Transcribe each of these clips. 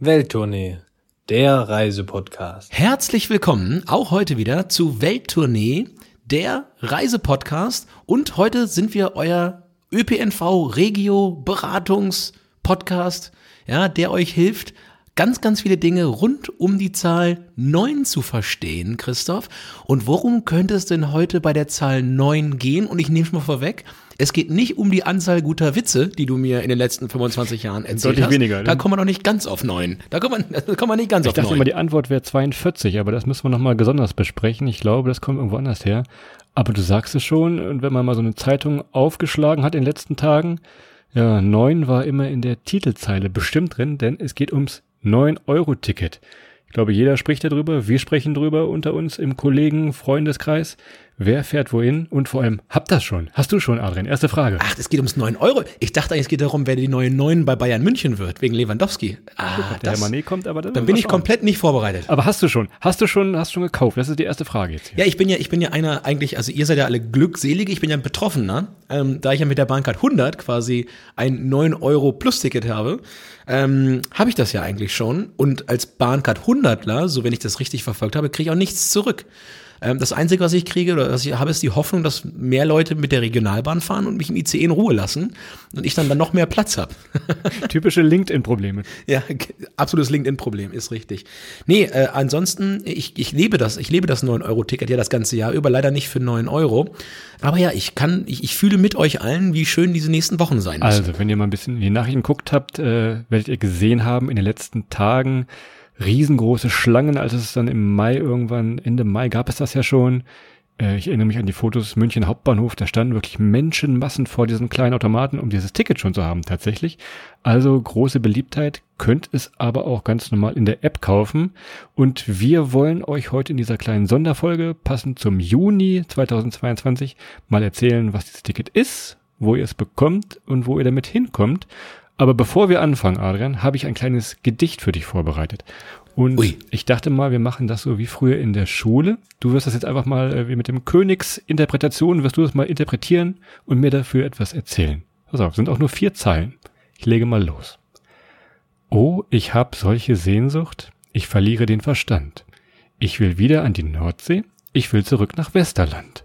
Welttournee, der Reisepodcast. Herzlich willkommen auch heute wieder zu Welttournee, der Reisepodcast. Und heute sind wir euer ÖPNV Regio Beratungs Podcast, ja, der euch hilft, ganz, ganz viele Dinge rund um die Zahl 9 zu verstehen, Christoph. Und worum könnte es denn heute bei der Zahl 9 gehen? Und ich nehme es mal vorweg. Es geht nicht um die Anzahl guter Witze, die du mir in den letzten 25 Jahren erzählt Deutlich hast. weniger, ne? Da kommen wir noch nicht ganz auf 9. Da kommen wir, da kommen wir nicht ganz Ich auf dachte 9. immer, die Antwort wäre 42, aber das müssen wir nochmal besonders besprechen. Ich glaube, das kommt irgendwo anders her. Aber du sagst es schon, und wenn man mal so eine Zeitung aufgeschlagen hat in den letzten Tagen, ja, 9 war immer in der Titelzeile bestimmt drin, denn es geht ums 9-Euro-Ticket. Ich glaube, jeder spricht darüber, wir sprechen drüber unter uns im Kollegen, Freundeskreis. Wer fährt wohin und vor allem, habt das schon? Hast du schon, Adrian? Erste Frage. Ach, es geht ums 9 Euro. Ich dachte eigentlich, es geht darum, wer die neue 9 bei Bayern München wird, wegen Lewandowski. Ah, der das, Herr Manet kommt, aber dann mal bin ich schauen. komplett nicht vorbereitet. Aber hast du schon? Hast du schon, hast schon gekauft? Das ist die erste Frage jetzt hier. Ja, ich bin ja, ich bin ja einer eigentlich, also ihr seid ja alle Glückselige, ich bin ja ein Betroffener, ähm, da ich ja mit der Bahncard 100 quasi ein 9 Euro Plus-Ticket habe, ähm, habe ich das ja eigentlich schon und als Bahncard 100ler, so wenn ich das richtig verfolgt habe, kriege ich auch nichts zurück. Ähm, das Einzige, was ich kriege oder was ich habe, ist die Hoffnung, dass mehr Leute mit der Regionalbahn fahren und mich im ICE in Ruhe lassen und ich dann, dann noch mehr Platz habe. Typische LinkedIn-Probleme. Ja, absolutes LinkedIn-Problem, ist richtig. Nee, äh, ansonsten, ich, ich lebe das, ich lebe das 9-Euro-Ticket ja das ganze Jahr über, leider nicht für 9 Euro. Aber ja, ich kann, ich, ich fühle mit euch allen, wie schön diese nächsten Wochen sein müssen. Also, wenn ihr mal ein bisschen in die Nachrichten guckt habt, äh, werdet ihr gesehen haben in den letzten Tagen riesengroße Schlangen, als es dann im Mai irgendwann, Ende Mai gab es das ja schon. Äh, ich erinnere mich an die Fotos München Hauptbahnhof, da standen wirklich Menschenmassen vor diesen kleinen Automaten, um dieses Ticket schon zu haben tatsächlich. Also große Beliebtheit, könnt es aber auch ganz normal in der App kaufen. Und wir wollen euch heute in dieser kleinen Sonderfolge, passend zum Juni 2022, mal erzählen, was dieses Ticket ist, wo ihr es bekommt und wo ihr damit hinkommt. Aber bevor wir anfangen, Adrian, habe ich ein kleines Gedicht für dich vorbereitet. Und Ui. ich dachte mal, wir machen das so wie früher in der Schule. Du wirst das jetzt einfach mal äh, wie mit dem Königsinterpretation, wirst du das mal interpretieren und mir dafür etwas erzählen. Pass auf, sind auch nur vier Zeilen. Ich lege mal los. Oh, ich hab solche Sehnsucht, ich verliere den Verstand. Ich will wieder an die Nordsee, ich will zurück nach Westerland.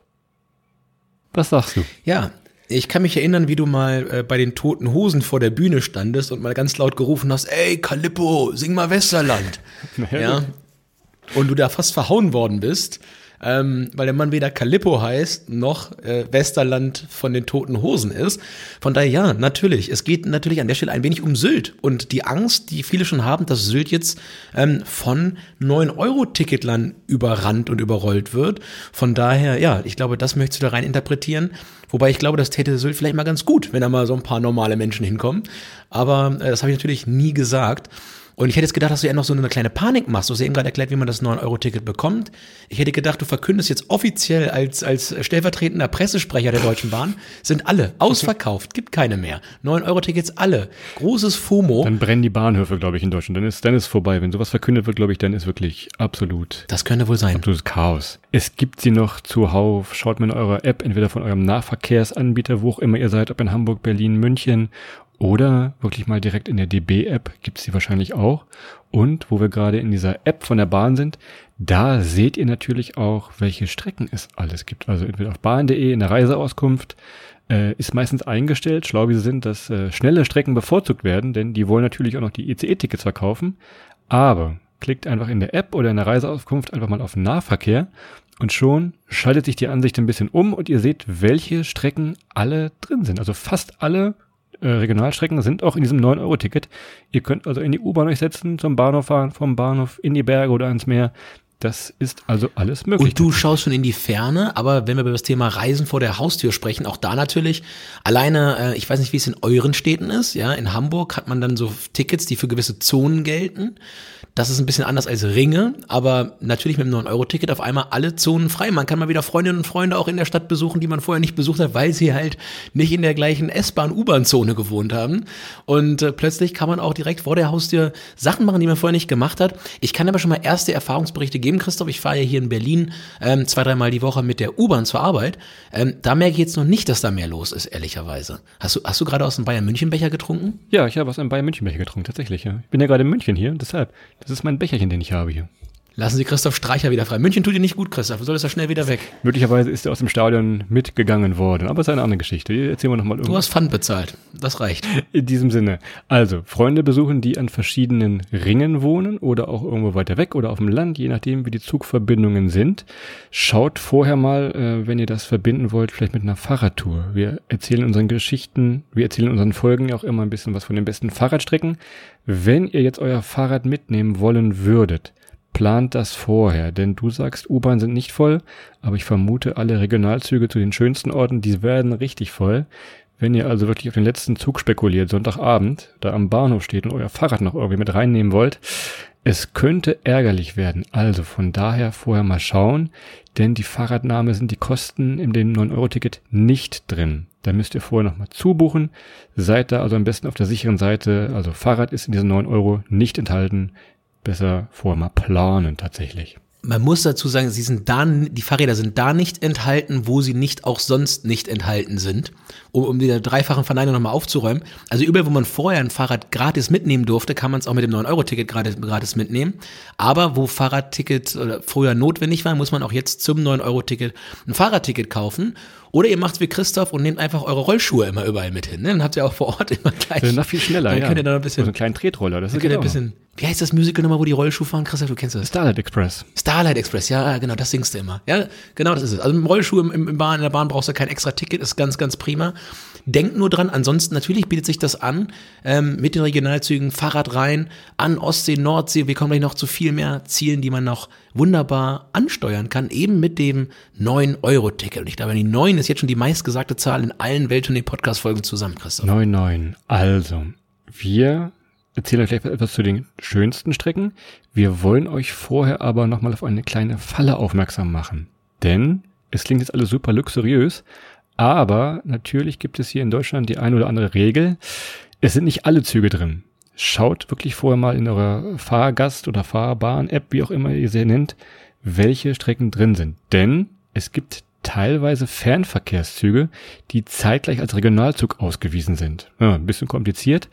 Was sagst du? Ja, ich kann mich erinnern, wie du mal äh, bei den Toten Hosen vor der Bühne standest und mal ganz laut gerufen hast, ey, Calippo, sing mal Westerland. ja. Und du da fast verhauen worden bist, ähm, weil der Mann weder Calippo heißt, noch äh, Westerland von den Toten Hosen ist. Von daher, ja, natürlich. Es geht natürlich an der Stelle ein wenig um Sylt und die Angst, die viele schon haben, dass Sylt jetzt ähm, von 9-Euro-Ticketlern überrannt und überrollt wird. Von daher, ja, ich glaube, das möchtest du da rein interpretieren. Wobei ich glaube, das täte Sylt vielleicht mal ganz gut, wenn da mal so ein paar normale Menschen hinkommen. Aber äh, das habe ich natürlich nie gesagt. Und ich hätte jetzt gedacht, dass du ja noch so eine kleine Panik machst. Du hast ja eben gerade erklärt, wie man das 9-Euro-Ticket bekommt. Ich hätte gedacht, du verkündest jetzt offiziell als, als stellvertretender Pressesprecher der Deutschen Bahn, sind alle ausverkauft, gibt keine mehr. 9-Euro-Tickets alle. Großes FOMO. Dann brennen die Bahnhöfe, glaube ich, in Deutschland. Dann ist, dann ist vorbei. Wenn sowas verkündet wird, glaube ich, dann ist wirklich absolut, Das könnte wohl sein. absolutes Chaos. Es gibt sie noch zuhauf. Schaut mal in eurer App, entweder von eurem Nahverkehrsanbieter, wo auch immer ihr seid, ob in Hamburg, Berlin, München oder wirklich mal direkt in der DB-App gibt es sie wahrscheinlich auch. Und wo wir gerade in dieser App von der Bahn sind, da seht ihr natürlich auch, welche Strecken es alles gibt. Also entweder auf bahn.de in der Reiseauskunft äh, ist meistens eingestellt, schlau wie sie sind, dass äh, schnelle Strecken bevorzugt werden, denn die wollen natürlich auch noch die ECE-Tickets verkaufen. Aber klickt einfach in der App oder in der Reiseauskunft einfach mal auf Nahverkehr und schon schaltet sich die Ansicht ein bisschen um und ihr seht, welche Strecken alle drin sind. Also fast alle äh, Regionalstrecken sind auch in diesem 9-Euro-Ticket. Ihr könnt also in die U-Bahn euch setzen, zum Bahnhof fahren, vom Bahnhof in die Berge oder ans Meer. Das ist also alles möglich. Und du schaust schon in die Ferne, aber wenn wir über das Thema Reisen vor der Haustür sprechen, auch da natürlich, alleine, äh, ich weiß nicht, wie es in euren Städten ist, ja, in Hamburg hat man dann so Tickets, die für gewisse Zonen gelten. Das ist ein bisschen anders als Ringe, aber natürlich mit dem 9-Euro-Ticket auf einmal alle Zonen frei. Man kann mal wieder Freundinnen und Freunde auch in der Stadt besuchen, die man vorher nicht besucht hat, weil sie halt nicht in der gleichen S-Bahn, U-Bahn-Zone gewohnt haben. Und äh, plötzlich kann man auch direkt vor der Haustür Sachen machen, die man vorher nicht gemacht hat. Ich kann aber schon mal erste Erfahrungsberichte geben. Erleben, Christoph. Ich fahre ja hier in Berlin ähm, zwei, dreimal die Woche mit der U-Bahn zur Arbeit. Ähm, da merke ich jetzt noch nicht, dass da mehr los ist, ehrlicherweise. Hast du, hast du gerade aus dem Bayern München Becher getrunken? Ja, ich habe aus einem Bayern München Becher getrunken, tatsächlich. Ja. Ich bin ja gerade in München hier, deshalb. Das ist mein Becherchen, den ich habe hier. Lassen Sie Christoph Streicher wieder frei. München tut dir nicht gut, Christoph. Du solltest ja schnell wieder weg. Möglicherweise ist er aus dem Stadion mitgegangen worden, aber es ist eine andere Geschichte. Erzählen wir nochmal Du hast Pfand bezahlt. Das reicht. In diesem Sinne. Also, Freunde besuchen, die an verschiedenen Ringen wohnen oder auch irgendwo weiter weg oder auf dem Land, je nachdem, wie die Zugverbindungen sind. Schaut vorher mal, äh, wenn ihr das verbinden wollt, vielleicht mit einer Fahrradtour. Wir erzählen unseren Geschichten, wir erzählen unseren Folgen auch immer ein bisschen was von den besten Fahrradstrecken. Wenn ihr jetzt euer Fahrrad mitnehmen wollen würdet, plant das vorher, denn du sagst, U-Bahn sind nicht voll, aber ich vermute, alle Regionalzüge zu den schönsten Orten, die werden richtig voll. Wenn ihr also wirklich auf den letzten Zug spekuliert, Sonntagabend, da am Bahnhof steht und euer Fahrrad noch irgendwie mit reinnehmen wollt, es könnte ärgerlich werden. Also von daher vorher mal schauen, denn die Fahrradnahme sind die Kosten in dem 9-Euro-Ticket nicht drin. Da müsst ihr vorher nochmal zubuchen. Seid da also am besten auf der sicheren Seite. Also Fahrrad ist in diesen 9 Euro nicht enthalten besser vorher mal planen tatsächlich. Man muss dazu sagen, sie sind da, die Fahrräder sind da nicht enthalten, wo sie nicht auch sonst nicht enthalten sind. Um, um die dreifachen Verneinung nochmal aufzuräumen. Also überall, wo man vorher ein Fahrrad gratis mitnehmen durfte, kann man es auch mit dem 9-Euro-Ticket gratis, gratis mitnehmen. Aber wo Fahrradticket früher notwendig war, muss man auch jetzt zum 9-Euro-Ticket ein Fahrradticket kaufen. Oder ihr macht's wie Christoph und nehmt einfach eure Rollschuhe immer überall mit hin. Ne? Dann habt ihr auch vor Ort immer gleich. Das ist noch viel schneller, dann ja. könnt ihr dann ein bisschen, so einen kleinen Tretroller, das ist könnt ihr genau. ein bisschen, wie heißt das Musical nochmal, wo die Rollschuhe fahren? Christoph, du kennst das. Starlight Express. Starlight Express, ja, genau, das singst du immer. Ja, genau, das ist es. Also im Rollschuh im, im Bahn, in der Bahn brauchst du kein extra Ticket, ist ganz, ganz prima. Denkt nur dran, ansonsten natürlich bietet sich das an, ähm, mit den Regionalzügen, Fahrrad rein, an Ostsee, Nordsee, wir kommen gleich noch zu viel mehr Zielen, die man noch wunderbar ansteuern kann, eben mit dem 9-Euro-Ticket. Und ich glaube, die 9 ist jetzt schon die meistgesagte Zahl in allen Welttournee-Podcast-Folgen zusammen, Christoph. 9-9. Also, wir erzählen euch gleich etwas zu den schönsten Strecken. Wir wollen euch vorher aber nochmal auf eine kleine Falle aufmerksam machen. Denn es klingt jetzt alles super luxuriös, aber natürlich gibt es hier in Deutschland die eine oder andere Regel. Es sind nicht alle Züge drin. Schaut wirklich vorher mal in eurer Fahrgast- oder Fahrbahn-App, wie auch immer ihr sie nennt, welche Strecken drin sind. Denn es gibt teilweise Fernverkehrszüge, die zeitgleich als Regionalzug ausgewiesen sind. Ja, ein bisschen kompliziert,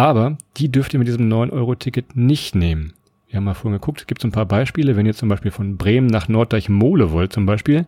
aber die dürft ihr mit diesem 9-Euro-Ticket nicht nehmen. Wir haben mal vorhin geguckt, es gibt so ein paar Beispiele. Wenn ihr zum Beispiel von Bremen nach Norddeich-Mole wollt zum Beispiel,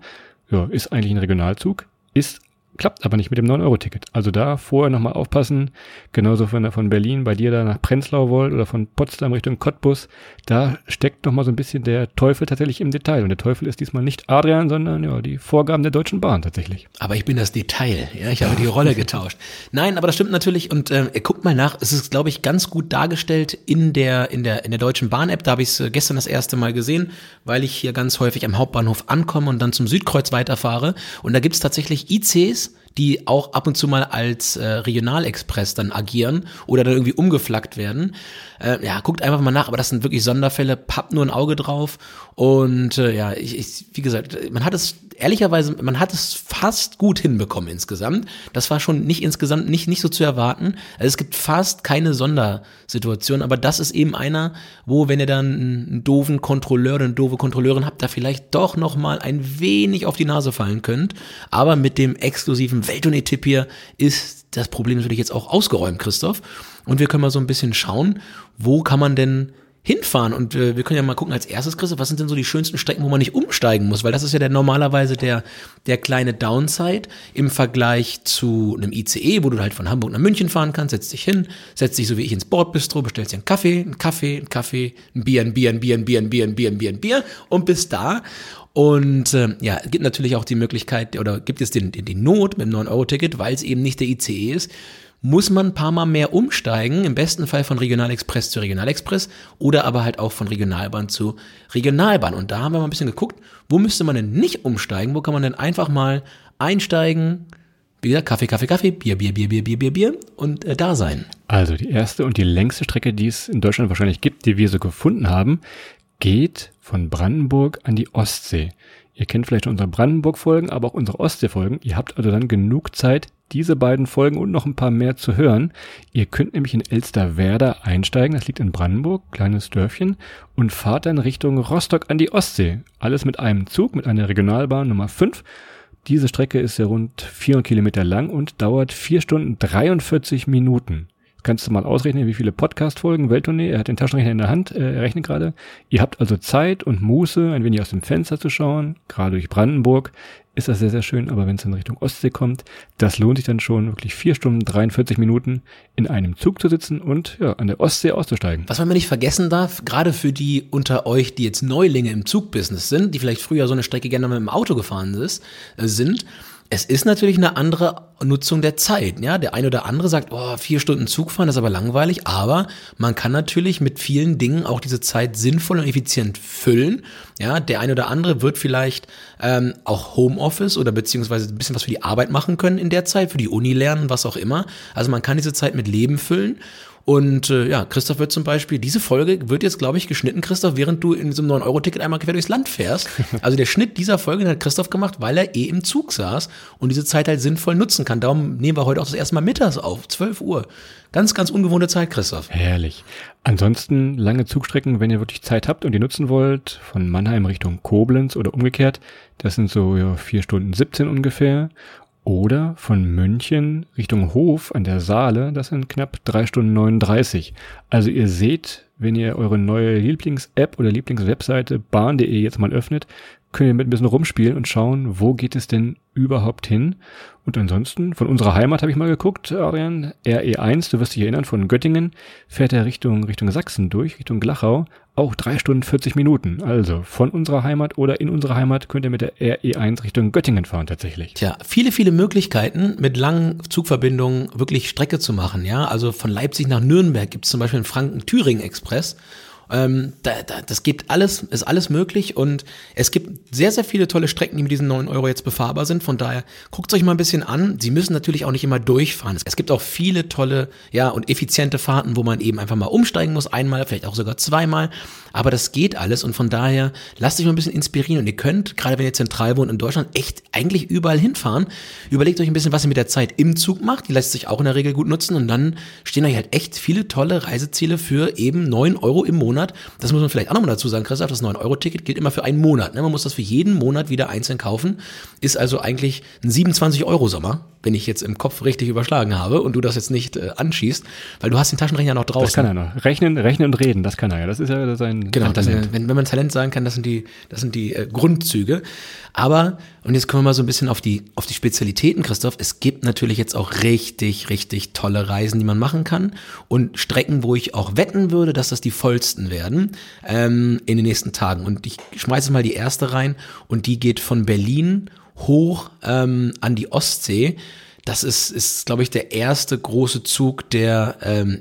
ja, ist eigentlich ein Regionalzug, ist klappt aber nicht mit dem 9-Euro-Ticket. Also da vorher nochmal aufpassen. Genauso wenn ihr von Berlin bei dir da nach Prenzlau wollt oder von Potsdam Richtung Cottbus. Da steckt nochmal so ein bisschen der Teufel tatsächlich im Detail. Und der Teufel ist diesmal nicht Adrian, sondern ja, die Vorgaben der Deutschen Bahn tatsächlich. Aber ich bin das Detail, ja, ich habe die Rolle getauscht. Nein, aber das stimmt natürlich und äh, guckt mal nach, es ist, glaube ich, ganz gut dargestellt in der, in der, in der Deutschen Bahn-App. Da habe ich es äh, gestern das erste Mal gesehen, weil ich hier ganz häufig am Hauptbahnhof ankomme und dann zum Südkreuz weiterfahre. Und da gibt's tatsächlich ICs, die auch ab und zu mal als äh, Regionalexpress dann agieren oder dann irgendwie umgeflaggt werden. Äh, ja, guckt einfach mal nach, aber das sind wirklich Sonderfälle, pappt nur ein Auge drauf und äh, ja, ich, ich, wie gesagt, man hat es ehrlicherweise, man hat es fast gut hinbekommen insgesamt. Das war schon nicht insgesamt nicht nicht so zu erwarten. Also es gibt fast keine Sondersituation, aber das ist eben einer, wo wenn ihr dann einen doofen Kontrolleur oder eine doofe Kontrolleurin habt, da vielleicht doch noch mal ein wenig auf die Nase fallen könnt. Aber mit dem exklusiven Welttournee-Tipp hier ist das Problem natürlich jetzt auch ausgeräumt, Christoph. Und wir können mal so ein bisschen schauen, wo kann man denn hinfahren. Und äh, wir können ja mal gucken als erstes, Christoph, was sind denn so die schönsten Strecken, wo man nicht umsteigen muss? Weil das ist ja der, normalerweise der, der kleine Downside im Vergleich zu einem ICE, wo du halt von Hamburg nach München fahren kannst, setzt dich hin, setzt dich so wie ich ins Bordbistro, bestellst dir einen Kaffee, einen Kaffee, einen Kaffee, ein Bier, ein Bier, ein Bier, ein Bier, ein Bier, ein Bier, ein Bier, ein Bier und bist da. Und äh, ja, gibt natürlich auch die Möglichkeit, oder gibt es den, den, den Not mit dem 9-Euro-Ticket, weil es eben nicht der ICE ist, muss man ein paar Mal mehr umsteigen, im besten Fall von Regionalexpress zu Regionalexpress oder aber halt auch von Regionalbahn zu Regionalbahn. Und da haben wir mal ein bisschen geguckt, wo müsste man denn nicht umsteigen, wo kann man denn einfach mal einsteigen, wie gesagt, Kaffee, Kaffee, Kaffee, Bier, Bier, Bier, Bier, Bier, Bier, Bier und äh, da sein. Also die erste und die längste Strecke, die es in Deutschland wahrscheinlich gibt, die wir so gefunden haben, geht von Brandenburg an die Ostsee. Ihr kennt vielleicht unsere Brandenburg-Folgen, aber auch unsere Ostsee-Folgen. Ihr habt also dann genug Zeit, diese beiden Folgen und noch ein paar mehr zu hören. Ihr könnt nämlich in Elsterwerda einsteigen, das liegt in Brandenburg, kleines Dörfchen, und fahrt dann Richtung Rostock an die Ostsee. Alles mit einem Zug, mit einer Regionalbahn Nummer 5. Diese Strecke ist ja rund 400 Kilometer lang und dauert 4 Stunden 43 Minuten. Kannst du mal ausrechnen, wie viele Podcast-Folgen, Welttournee, er hat den Taschenrechner in der Hand, äh, er rechnet gerade. Ihr habt also Zeit und Muße, ein wenig aus dem Fenster zu schauen, gerade durch Brandenburg ist das sehr, sehr schön, aber wenn es in Richtung Ostsee kommt, das lohnt sich dann schon wirklich vier Stunden, 43 Minuten in einem Zug zu sitzen und ja, an der Ostsee auszusteigen. Was man mir nicht vergessen darf, gerade für die unter euch, die jetzt Neulinge im Zugbusiness sind, die vielleicht früher so eine Strecke gerne mal mit dem Auto gefahren ist, äh, sind, es ist natürlich eine andere Nutzung der Zeit. Ja, der eine oder andere sagt, oh, vier Stunden Zug fahren, das ist aber langweilig. Aber man kann natürlich mit vielen Dingen auch diese Zeit sinnvoll und effizient füllen. Ja, der eine oder andere wird vielleicht ähm, auch Homeoffice oder beziehungsweise ein bisschen was für die Arbeit machen können in der Zeit, für die Uni lernen, was auch immer. Also man kann diese Zeit mit Leben füllen. Und äh, ja, Christoph wird zum Beispiel, diese Folge wird jetzt, glaube ich, geschnitten, Christoph, während du in diesem 9-Euro-Ticket einmal quer durchs Land fährst. Also der Schnitt dieser Folge hat Christoph gemacht, weil er eh im Zug saß und diese Zeit halt sinnvoll nutzen kann. Darum nehmen wir heute auch das erste Mal mittags auf, 12 Uhr. Ganz, ganz ungewohnte Zeit, Christoph. Herrlich. Ansonsten lange Zugstrecken, wenn ihr wirklich Zeit habt und die nutzen wollt, von Mannheim Richtung Koblenz oder umgekehrt, das sind so ja, 4 Stunden 17 ungefähr. Oder von München Richtung Hof an der Saale, das sind knapp drei Stunden 39. Also ihr seht, wenn ihr eure neue Lieblings-App oder Lieblingswebseite bahn.de jetzt mal öffnet, könnt ihr mit ein bisschen rumspielen und schauen, wo geht es denn überhaupt hin. Und ansonsten, von unserer Heimat habe ich mal geguckt, Arian, RE1, du wirst dich erinnern, von Göttingen fährt er Richtung, Richtung Sachsen durch, Richtung Glachau, auch drei Stunden 40 Minuten. Also von unserer Heimat oder in unserer Heimat könnt ihr mit der RE1 Richtung Göttingen fahren tatsächlich. Tja, viele, viele Möglichkeiten mit langen Zugverbindungen wirklich Strecke zu machen. Ja, also von Leipzig nach Nürnberg gibt es zum Beispiel den Franken-Thüringen-Express ähm, da, da, das gibt alles, ist alles möglich und es gibt sehr, sehr viele tolle Strecken, die mit diesen 9 Euro jetzt befahrbar sind. Von daher guckt euch mal ein bisschen an. Sie müssen natürlich auch nicht immer durchfahren. Es gibt auch viele tolle, ja, und effiziente Fahrten, wo man eben einfach mal umsteigen muss, einmal, vielleicht auch sogar zweimal. Aber das geht alles und von daher lasst euch mal ein bisschen inspirieren und ihr könnt, gerade wenn ihr zentral wohnt in Deutschland, echt eigentlich überall hinfahren. Überlegt euch ein bisschen, was ihr mit der Zeit im Zug macht. Die lässt sich auch in der Regel gut nutzen und dann stehen euch halt echt viele tolle Reiseziele für eben 9 Euro im Monat Monat. Das muss man vielleicht auch nochmal dazu sagen, Christoph, das 9-Euro-Ticket gilt immer für einen Monat. Ne? Man muss das für jeden Monat wieder einzeln kaufen. Ist also eigentlich ein 27-Euro-Sommer, wenn ich jetzt im Kopf richtig überschlagen habe und du das jetzt nicht äh, anschießt, weil du hast den Taschenrechner noch draußen. Das kann er noch. Rechnen, rechnen und reden, das kann er ja. Das ist ja sein Genau, das, wenn, wenn man Talent sagen kann, das sind die, das sind die äh, Grundzüge. Aber, und jetzt kommen wir mal so ein bisschen auf die, auf die Spezialitäten, Christoph. Es gibt natürlich jetzt auch richtig, richtig tolle Reisen, die man machen kann und Strecken, wo ich auch wetten würde, dass das die vollsten werden ähm, in den nächsten Tagen. Und ich schmeiße mal die erste rein und die geht von Berlin hoch ähm, an die Ostsee. Das ist, ist glaube ich, der erste große Zug, der, ähm,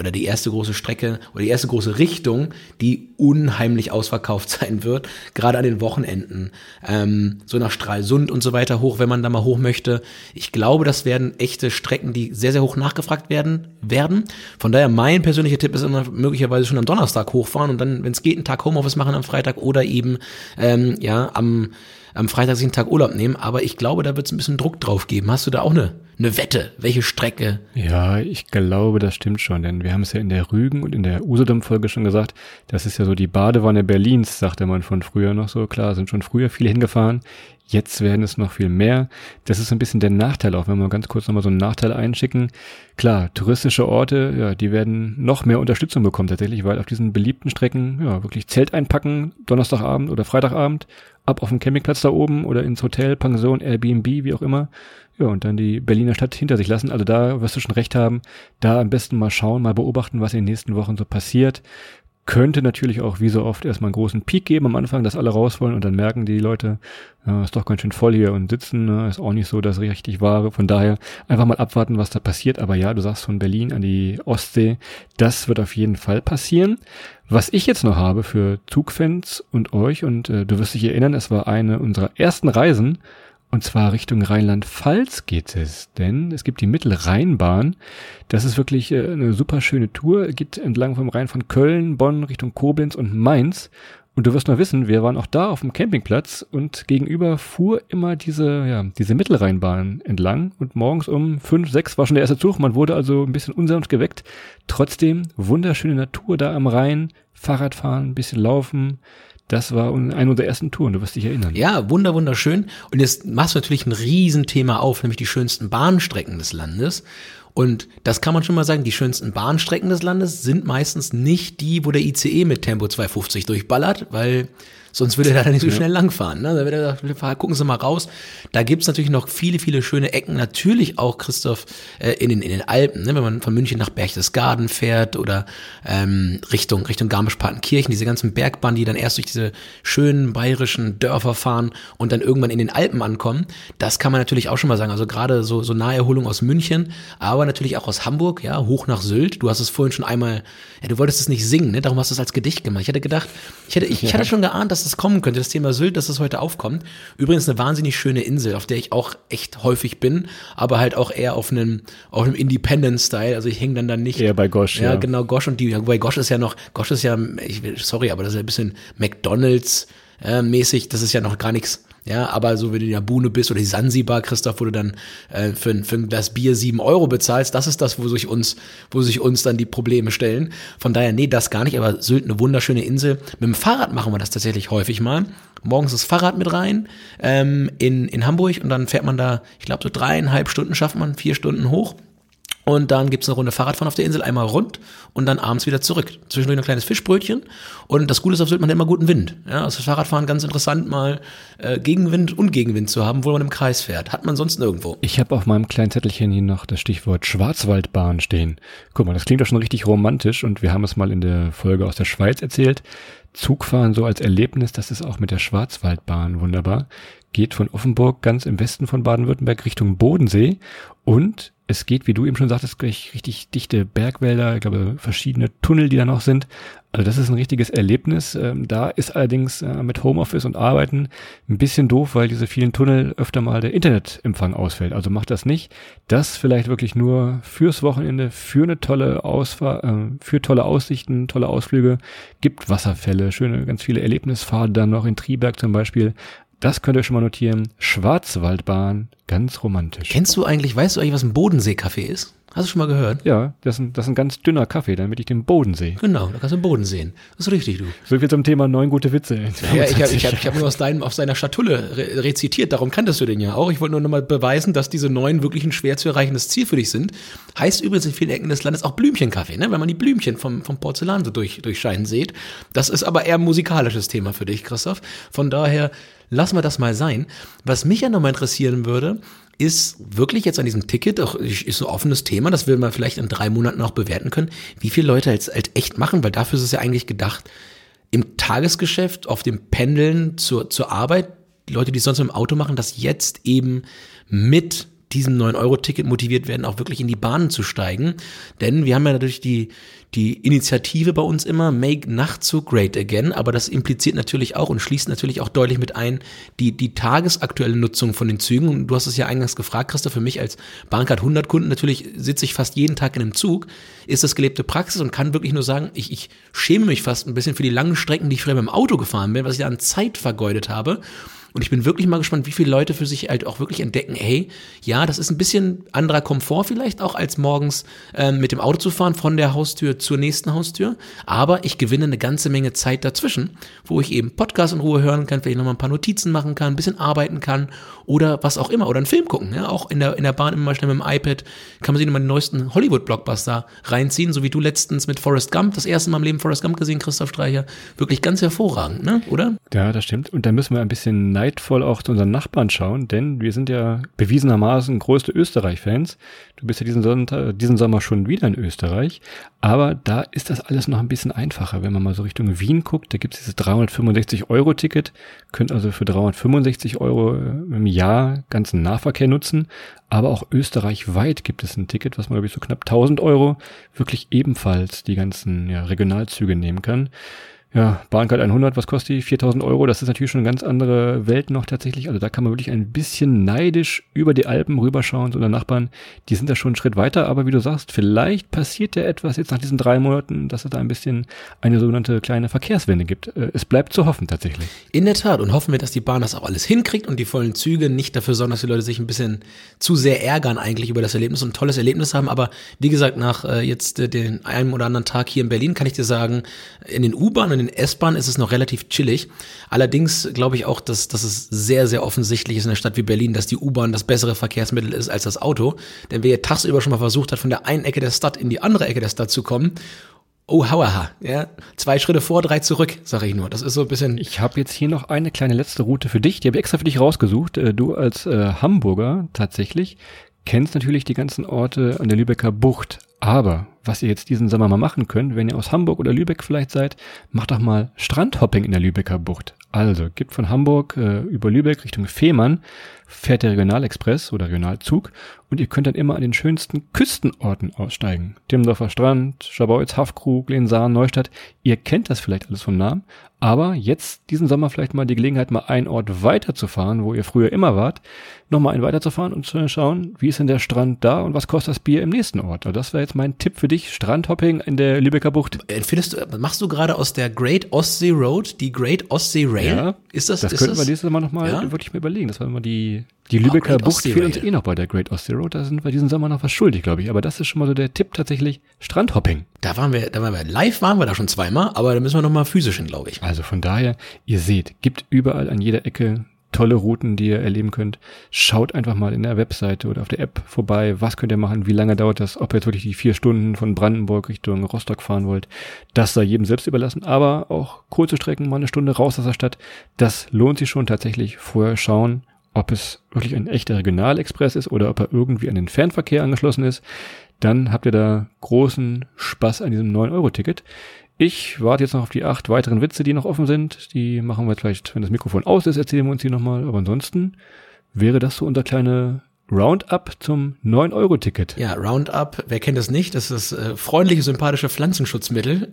oder die erste große Strecke oder die erste große Richtung, die unheimlich ausverkauft sein wird, gerade an den Wochenenden. Ähm, so nach Stralsund und so weiter hoch, wenn man da mal hoch möchte. Ich glaube, das werden echte Strecken, die sehr, sehr hoch nachgefragt werden. werden. Von daher, mein persönlicher Tipp ist immer möglicherweise schon am Donnerstag hochfahren und dann, wenn es geht, einen Tag Homeoffice machen am Freitag oder eben ähm, ja am am Freitag sich einen Tag Urlaub nehmen, aber ich glaube, da wird es ein bisschen Druck drauf geben. Hast du da auch eine, eine Wette? Welche Strecke? Ja, ich glaube, das stimmt schon, denn wir haben es ja in der Rügen und in der Usedom-Folge schon gesagt, das ist ja so die Badewanne Berlins, sagte man von früher noch so. Klar, sind schon früher viele hingefahren. Jetzt werden es noch viel mehr. Das ist ein bisschen der Nachteil auch, wenn wir ganz kurz nochmal so einen Nachteil einschicken. Klar, touristische Orte, ja, die werden noch mehr Unterstützung bekommen tatsächlich, weil auf diesen beliebten Strecken, ja, wirklich Zelt einpacken, Donnerstagabend oder Freitagabend, ab auf dem Campingplatz da oben oder ins Hotel, Pension, Airbnb, wie auch immer. Ja, und dann die Berliner Stadt hinter sich lassen. Also da wirst du schon recht haben. Da am besten mal schauen, mal beobachten, was in den nächsten Wochen so passiert. Könnte natürlich auch wie so oft erstmal einen großen Peak geben am Anfang, dass alle raus wollen und dann merken die Leute, ja, ist doch ganz schön voll hier und sitzen, ne, ist auch nicht so das richtig wahre. Von daher einfach mal abwarten, was da passiert. Aber ja, du sagst von Berlin an die Ostsee, das wird auf jeden Fall passieren. Was ich jetzt noch habe für Zugfans und euch, und äh, du wirst dich erinnern, es war eine unserer ersten Reisen, und zwar Richtung Rheinland-Pfalz geht es, denn es gibt die Mittelrheinbahn. Das ist wirklich äh, eine super schöne Tour, geht entlang vom Rhein von Köln, Bonn Richtung Koblenz und Mainz. Und du wirst mal wissen, wir waren auch da auf dem Campingplatz und gegenüber fuhr immer diese, ja, diese Mittelrheinbahn entlang und morgens um fünf, sechs war schon der erste Zug. Man wurde also ein bisschen unsanft geweckt. Trotzdem wunderschöne Natur da am Rhein, Fahrradfahren, ein bisschen laufen. Das war eine unserer ersten Touren, du wirst dich erinnern. Ja, wunder, wunderschön. Und jetzt machst du natürlich ein Riesenthema auf, nämlich die schönsten Bahnstrecken des Landes. Und das kann man schon mal sagen, die schönsten Bahnstrecken des Landes sind meistens nicht die, wo der ICE mit Tempo 250 durchballert, weil Sonst würde er da nicht so schnell langfahren. Ne? Da würde er gesagt, gucken Sie mal raus. Da gibt's natürlich noch viele, viele schöne Ecken. Natürlich auch, Christoph, äh, in, den, in den Alpen. Ne? Wenn man von München nach Berchtesgaden fährt oder ähm, Richtung, Richtung Garmisch-Partenkirchen, diese ganzen Bergbahnen, die dann erst durch diese schönen bayerischen Dörfer fahren und dann irgendwann in den Alpen ankommen. Das kann man natürlich auch schon mal sagen. Also gerade so, so Naherholung aus München, aber natürlich auch aus Hamburg, ja, hoch nach Sylt. Du hast es vorhin schon einmal, ja, du wolltest es nicht singen, ne? darum hast du es als Gedicht gemacht. Ich hätte gedacht, ich hätte, ich, ich hatte schon geahnt, dass das kommen könnte, das Thema Sylt, dass das heute aufkommt. Übrigens eine wahnsinnig schöne Insel, auf der ich auch echt häufig bin, aber halt auch eher auf einem, auf einem Independent-Style. Also ich hänge dann dann nicht. Eher bei Gosch, ja. Ja, genau, Gosch und die, wobei Gosch ist ja noch, Gosch ist ja, ich, sorry, aber das ist ja ein bisschen McDonalds äh, mäßig, das ist ja noch gar nichts ja, aber so, wenn du in der Buhne bist oder die Sansibar, Christoph, wo du dann äh, für, für das Bier sieben Euro bezahlst, das ist das, wo sich uns, wo sich uns dann die Probleme stellen. Von daher, nee, das gar nicht, aber Sylt eine wunderschöne Insel. Mit dem Fahrrad machen wir das tatsächlich häufig mal. Morgens das Fahrrad mit rein ähm, in, in Hamburg und dann fährt man da, ich glaube, so dreieinhalb Stunden schafft man, vier Stunden hoch und dann gibt's eine Runde Fahrradfahren auf der Insel, einmal rund und dann abends wieder zurück. Zwischendurch ein kleines Fischbrötchen. Und das Gute ist, auf Sylt man hat immer guten Wind. Ja, also Fahrradfahren ganz interessant, mal äh, Gegenwind und Gegenwind zu haben, wo man im Kreis fährt. Hat man sonst nirgendwo. Ich habe auf meinem kleinen Zettelchen hier noch das Stichwort Schwarzwaldbahn stehen. Guck mal, das klingt doch schon richtig romantisch und wir haben es mal in der Folge aus der Schweiz erzählt. Zugfahren so als Erlebnis, das ist auch mit der Schwarzwaldbahn wunderbar. Geht von Offenburg ganz im Westen von Baden-Württemberg Richtung Bodensee und es geht, wie du eben schon sagtest, richtig dichte Bergwälder, ich glaube verschiedene Tunnel, die da noch sind. Also das ist ein richtiges Erlebnis. Ähm, da ist allerdings äh, mit Homeoffice und Arbeiten ein bisschen doof, weil diese vielen Tunnel öfter mal der Internetempfang ausfällt. Also macht das nicht. Das vielleicht wirklich nur fürs Wochenende, für eine tolle Ausfahrt, äh, für tolle Aussichten, tolle Ausflüge. Gibt Wasserfälle, schöne, ganz viele Erlebnisfahrten dann noch in Triberg zum Beispiel. Das könnt ihr schon mal notieren. Schwarzwaldbahn, ganz romantisch. Kennst du eigentlich, weißt du eigentlich, was ein Bodenseekaffee ist? Hast du schon mal gehört? Ja, das ist ein, das ist ein ganz dünner Kaffee, damit ich den Boden sehe. Genau, da kannst du den Boden sehen. Das ist richtig, du. So viel zum Thema neun gute Witze. Ja, ich habe ich hab, ich hab nur aus, deinem, aus deiner Schatulle re rezitiert, darum kanntest du den ja auch. Ich wollte nur noch mal beweisen, dass diese neun wirklich ein schwer zu erreichendes Ziel für dich sind. Heißt übrigens in vielen Ecken des Landes auch Blümchenkaffee, ne? wenn man die Blümchen vom, vom Porzellan so durch, durchscheinen sieht. Das ist aber eher ein musikalisches Thema für dich, Christoph. Von daher lassen wir das mal sein. Was mich ja nochmal interessieren würde, ist wirklich jetzt an diesem Ticket, ist ein offenes Thema, das will man vielleicht in drei Monaten auch bewerten können, wie viele Leute jetzt halt echt machen, weil dafür ist es ja eigentlich gedacht, im Tagesgeschäft, auf dem Pendeln zur, zur Arbeit, Leute, die sonst mit dem Auto machen, das jetzt eben mit diesem 9-Euro-Ticket motiviert werden, auch wirklich in die Bahnen zu steigen. Denn wir haben ja natürlich die, die Initiative bei uns immer, Make Nachtzug Great Again, aber das impliziert natürlich auch und schließt natürlich auch deutlich mit ein, die, die tagesaktuelle Nutzung von den Zügen. Und du hast es ja eingangs gefragt, Christoph, für mich als Bahncard 100 Kunden, natürlich sitze ich fast jeden Tag in einem Zug, ist das gelebte Praxis und kann wirklich nur sagen, ich, ich schäme mich fast ein bisschen für die langen Strecken, die ich früher mit dem Auto gefahren bin, was ich da an Zeit vergeudet habe. Und ich bin wirklich mal gespannt, wie viele Leute für sich halt auch wirklich entdecken, hey, ja, das ist ein bisschen anderer Komfort vielleicht auch, als morgens ähm, mit dem Auto zu fahren, von der Haustür zur nächsten Haustür. Aber ich gewinne eine ganze Menge Zeit dazwischen, wo ich eben Podcast in Ruhe hören kann, vielleicht nochmal ein paar Notizen machen kann, ein bisschen arbeiten kann oder was auch immer. Oder einen Film gucken. Ja, auch in der, in der Bahn immer schnell mit dem iPad kann man sich nochmal den neuesten Hollywood-Blockbuster reinziehen, so wie du letztens mit Forrest Gump, das erste Mal im Leben Forrest Gump gesehen, Christoph Streicher. Wirklich ganz hervorragend, ne? oder? Ja, das stimmt. Und da müssen wir ein bisschen neidvoll auch zu unseren Nachbarn schauen, denn wir sind ja bewiesenermaßen größte Österreich-Fans. Du bist ja diesen, Sonntag, diesen Sommer schon wieder in Österreich, aber da ist das alles noch ein bisschen einfacher. Wenn man mal so Richtung Wien guckt, da gibt es dieses 365-Euro-Ticket, könnt also für 365 Euro äh, im Jahr ganzen Nahverkehr nutzen, aber auch österreichweit gibt es ein Ticket, was man, glaube ich, so knapp 1000 Euro wirklich ebenfalls die ganzen ja, Regionalzüge nehmen kann. Ja, Bahncard 100, was kostet die? 4000 Euro, das ist natürlich schon eine ganz andere Welt noch tatsächlich. Also da kann man wirklich ein bisschen neidisch über die Alpen rüberschauen zu unseren Nachbarn. Die sind da schon einen Schritt weiter, aber wie du sagst, vielleicht passiert ja etwas jetzt nach diesen drei Monaten, dass es da ein bisschen eine sogenannte kleine Verkehrswende gibt. Äh, es bleibt zu hoffen tatsächlich. In der Tat und hoffen wir, dass die Bahn das auch alles hinkriegt und die vollen Züge nicht dafür sorgen, dass die Leute sich ein bisschen zu sehr ärgern eigentlich über das Erlebnis und ein tolles Erlebnis haben. Aber wie gesagt, nach äh, jetzt äh, den einen oder anderen Tag hier in Berlin kann ich dir sagen, in den U-Bahnen und in S-Bahn ist es noch relativ chillig. Allerdings glaube ich auch, dass, dass es sehr, sehr offensichtlich ist in einer Stadt wie Berlin, dass die U-Bahn das bessere Verkehrsmittel ist als das Auto. Denn wer tagsüber schon mal versucht hat, von der einen Ecke der Stadt in die andere Ecke der Stadt zu kommen, Oh, hauaha, ja. Zwei Schritte vor, drei zurück, sage ich nur. Das ist so ein bisschen. Ich habe jetzt hier noch eine kleine letzte Route für dich. Die habe ich extra für dich rausgesucht. Äh, du als äh, Hamburger tatsächlich kennst natürlich die ganzen Orte an der Lübecker Bucht. Aber was ihr jetzt diesen Sommer mal machen könnt, wenn ihr aus Hamburg oder Lübeck vielleicht seid, macht doch mal Strandhopping in der Lübecker Bucht. Also gibt von Hamburg äh, über Lübeck Richtung Fehmarn fährt der Regionalexpress oder Regionalzug und ihr könnt dann immer an den schönsten Küstenorten aussteigen. Timmendorfer Strand, Schabauitz, Hafkrug, Lensahn, Neustadt. Ihr kennt das vielleicht alles vom Namen, aber jetzt diesen Sommer vielleicht mal die Gelegenheit, mal einen Ort weiterzufahren, wo ihr früher immer wart, nochmal einen weiterzufahren und zu schauen, wie ist denn der Strand da und was kostet das Bier im nächsten Ort. Also das wäre jetzt mein Tipp für dich, Strandhopping in der Lübecker Bucht. Findest du, machst du gerade aus der Great Ostsee Road die Great Ostsee Rail? Ja, ist das, das ist könnten das? wir nächstes Mal nochmal Ja? wirklich mal überlegen. Das war immer die, die Lübecker Great Bucht fehlt uns eh noch bei der Great Ostsee Road. Da sind wir diesen Sommer noch was schuldig, glaube ich. Aber das ist schon mal so der Tipp tatsächlich, Strandhopping. Da waren wir, da waren wir live, waren wir da schon zweimal, aber da müssen wir noch mal physisch hin, glaube ich. Also von daher, ihr seht, gibt überall an jeder Ecke tolle Routen, die ihr erleben könnt. Schaut einfach mal in der Webseite oder auf der App vorbei. Was könnt ihr machen? Wie lange dauert das? Ob ihr jetzt wirklich die vier Stunden von Brandenburg Richtung Rostock fahren wollt? Das sei jedem selbst überlassen. Aber auch kurze Strecken, mal eine Stunde raus aus der Stadt. Das lohnt sich schon tatsächlich. Vorher schauen, ob es wirklich ein echter Regionalexpress ist oder ob er irgendwie an den Fernverkehr angeschlossen ist. Dann habt ihr da großen Spaß an diesem 9-Euro-Ticket. Ich warte jetzt noch auf die acht weiteren Witze, die noch offen sind. Die machen wir vielleicht, wenn das Mikrofon aus ist, erzählen wir uns die nochmal. Aber ansonsten wäre das so unser kleine Roundup zum 9-Euro-Ticket. Ja, Roundup, wer kennt das nicht? Das ist äh, freundliche, sympathische Pflanzenschutzmittel.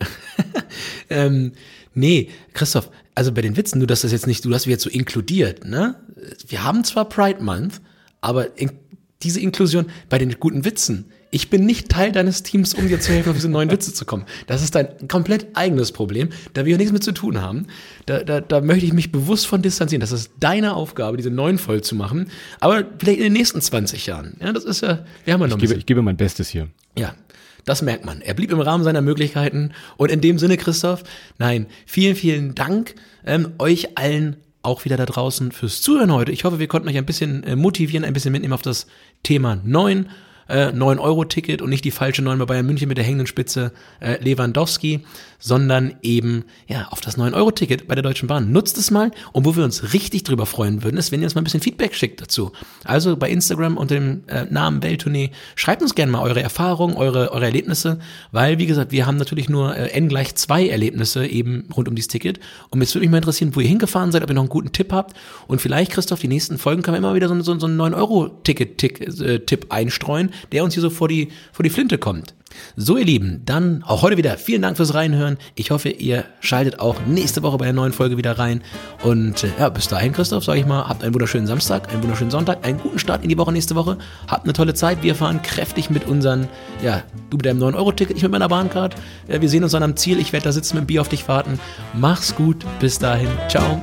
ähm, nee, Christoph, also bei den Witzen, du das ist jetzt nicht, du hast wir jetzt so inkludiert, ne? Wir haben zwar Pride Month, aber in, diese Inklusion bei den guten Witzen. Ich bin nicht Teil deines Teams, um dir zu helfen, auf diese neuen Witze zu kommen. Das ist dein komplett eigenes Problem, da wir nichts mit zu tun haben. Da, da, da möchte ich mich bewusst von distanzieren. Das ist deine Aufgabe, diese neuen voll zu machen. Aber vielleicht in den nächsten 20 Jahren. Ja, das ist ja, wir haben ja noch Ich ein gebe, bisschen. ich gebe mein Bestes hier. Ja, das merkt man. Er blieb im Rahmen seiner Möglichkeiten. Und in dem Sinne, Christoph, nein, vielen, vielen Dank ähm, euch allen auch wieder da draußen fürs Zuhören heute. Ich hoffe, wir konnten euch ein bisschen äh, motivieren, ein bisschen mitnehmen auf das Thema 9. Äh, 9-Euro-Ticket und nicht die falsche 9 bei Bayern München mit der hängenden Spitze äh, Lewandowski, sondern eben ja auf das 9-Euro-Ticket bei der Deutschen Bahn. Nutzt es mal und wo wir uns richtig drüber freuen würden, ist, wenn ihr uns mal ein bisschen Feedback schickt dazu. Also bei Instagram unter dem äh, Namen Welttournee, schreibt uns gerne mal eure Erfahrungen, eure, eure Erlebnisse, weil, wie gesagt, wir haben natürlich nur äh, n gleich zwei Erlebnisse eben rund um dieses Ticket. Und jetzt würde mich mal interessieren, wo ihr hingefahren seid, ob ihr noch einen guten Tipp habt. Und vielleicht, Christoph, die nächsten Folgen können wir immer wieder so, so, so einen 9-Euro-Ticket-Tipp einstreuen, der uns hier so vor die, vor die Flinte kommt. So, ihr Lieben, dann auch heute wieder vielen Dank fürs Reinhören. Ich hoffe, ihr schaltet auch nächste Woche bei der neuen Folge wieder rein. Und äh, ja, bis dahin, Christoph, sage ich mal, habt einen wunderschönen Samstag, einen wunderschönen Sonntag, einen guten Start in die Woche nächste Woche. Habt eine tolle Zeit. Wir fahren kräftig mit unseren, ja, du mit deinem 9-Euro-Ticket, ich mit meiner Bahncard. Ja, wir sehen uns dann am Ziel. Ich werde da sitzen mit dem Bier auf dich warten. Mach's gut. Bis dahin. Ciao.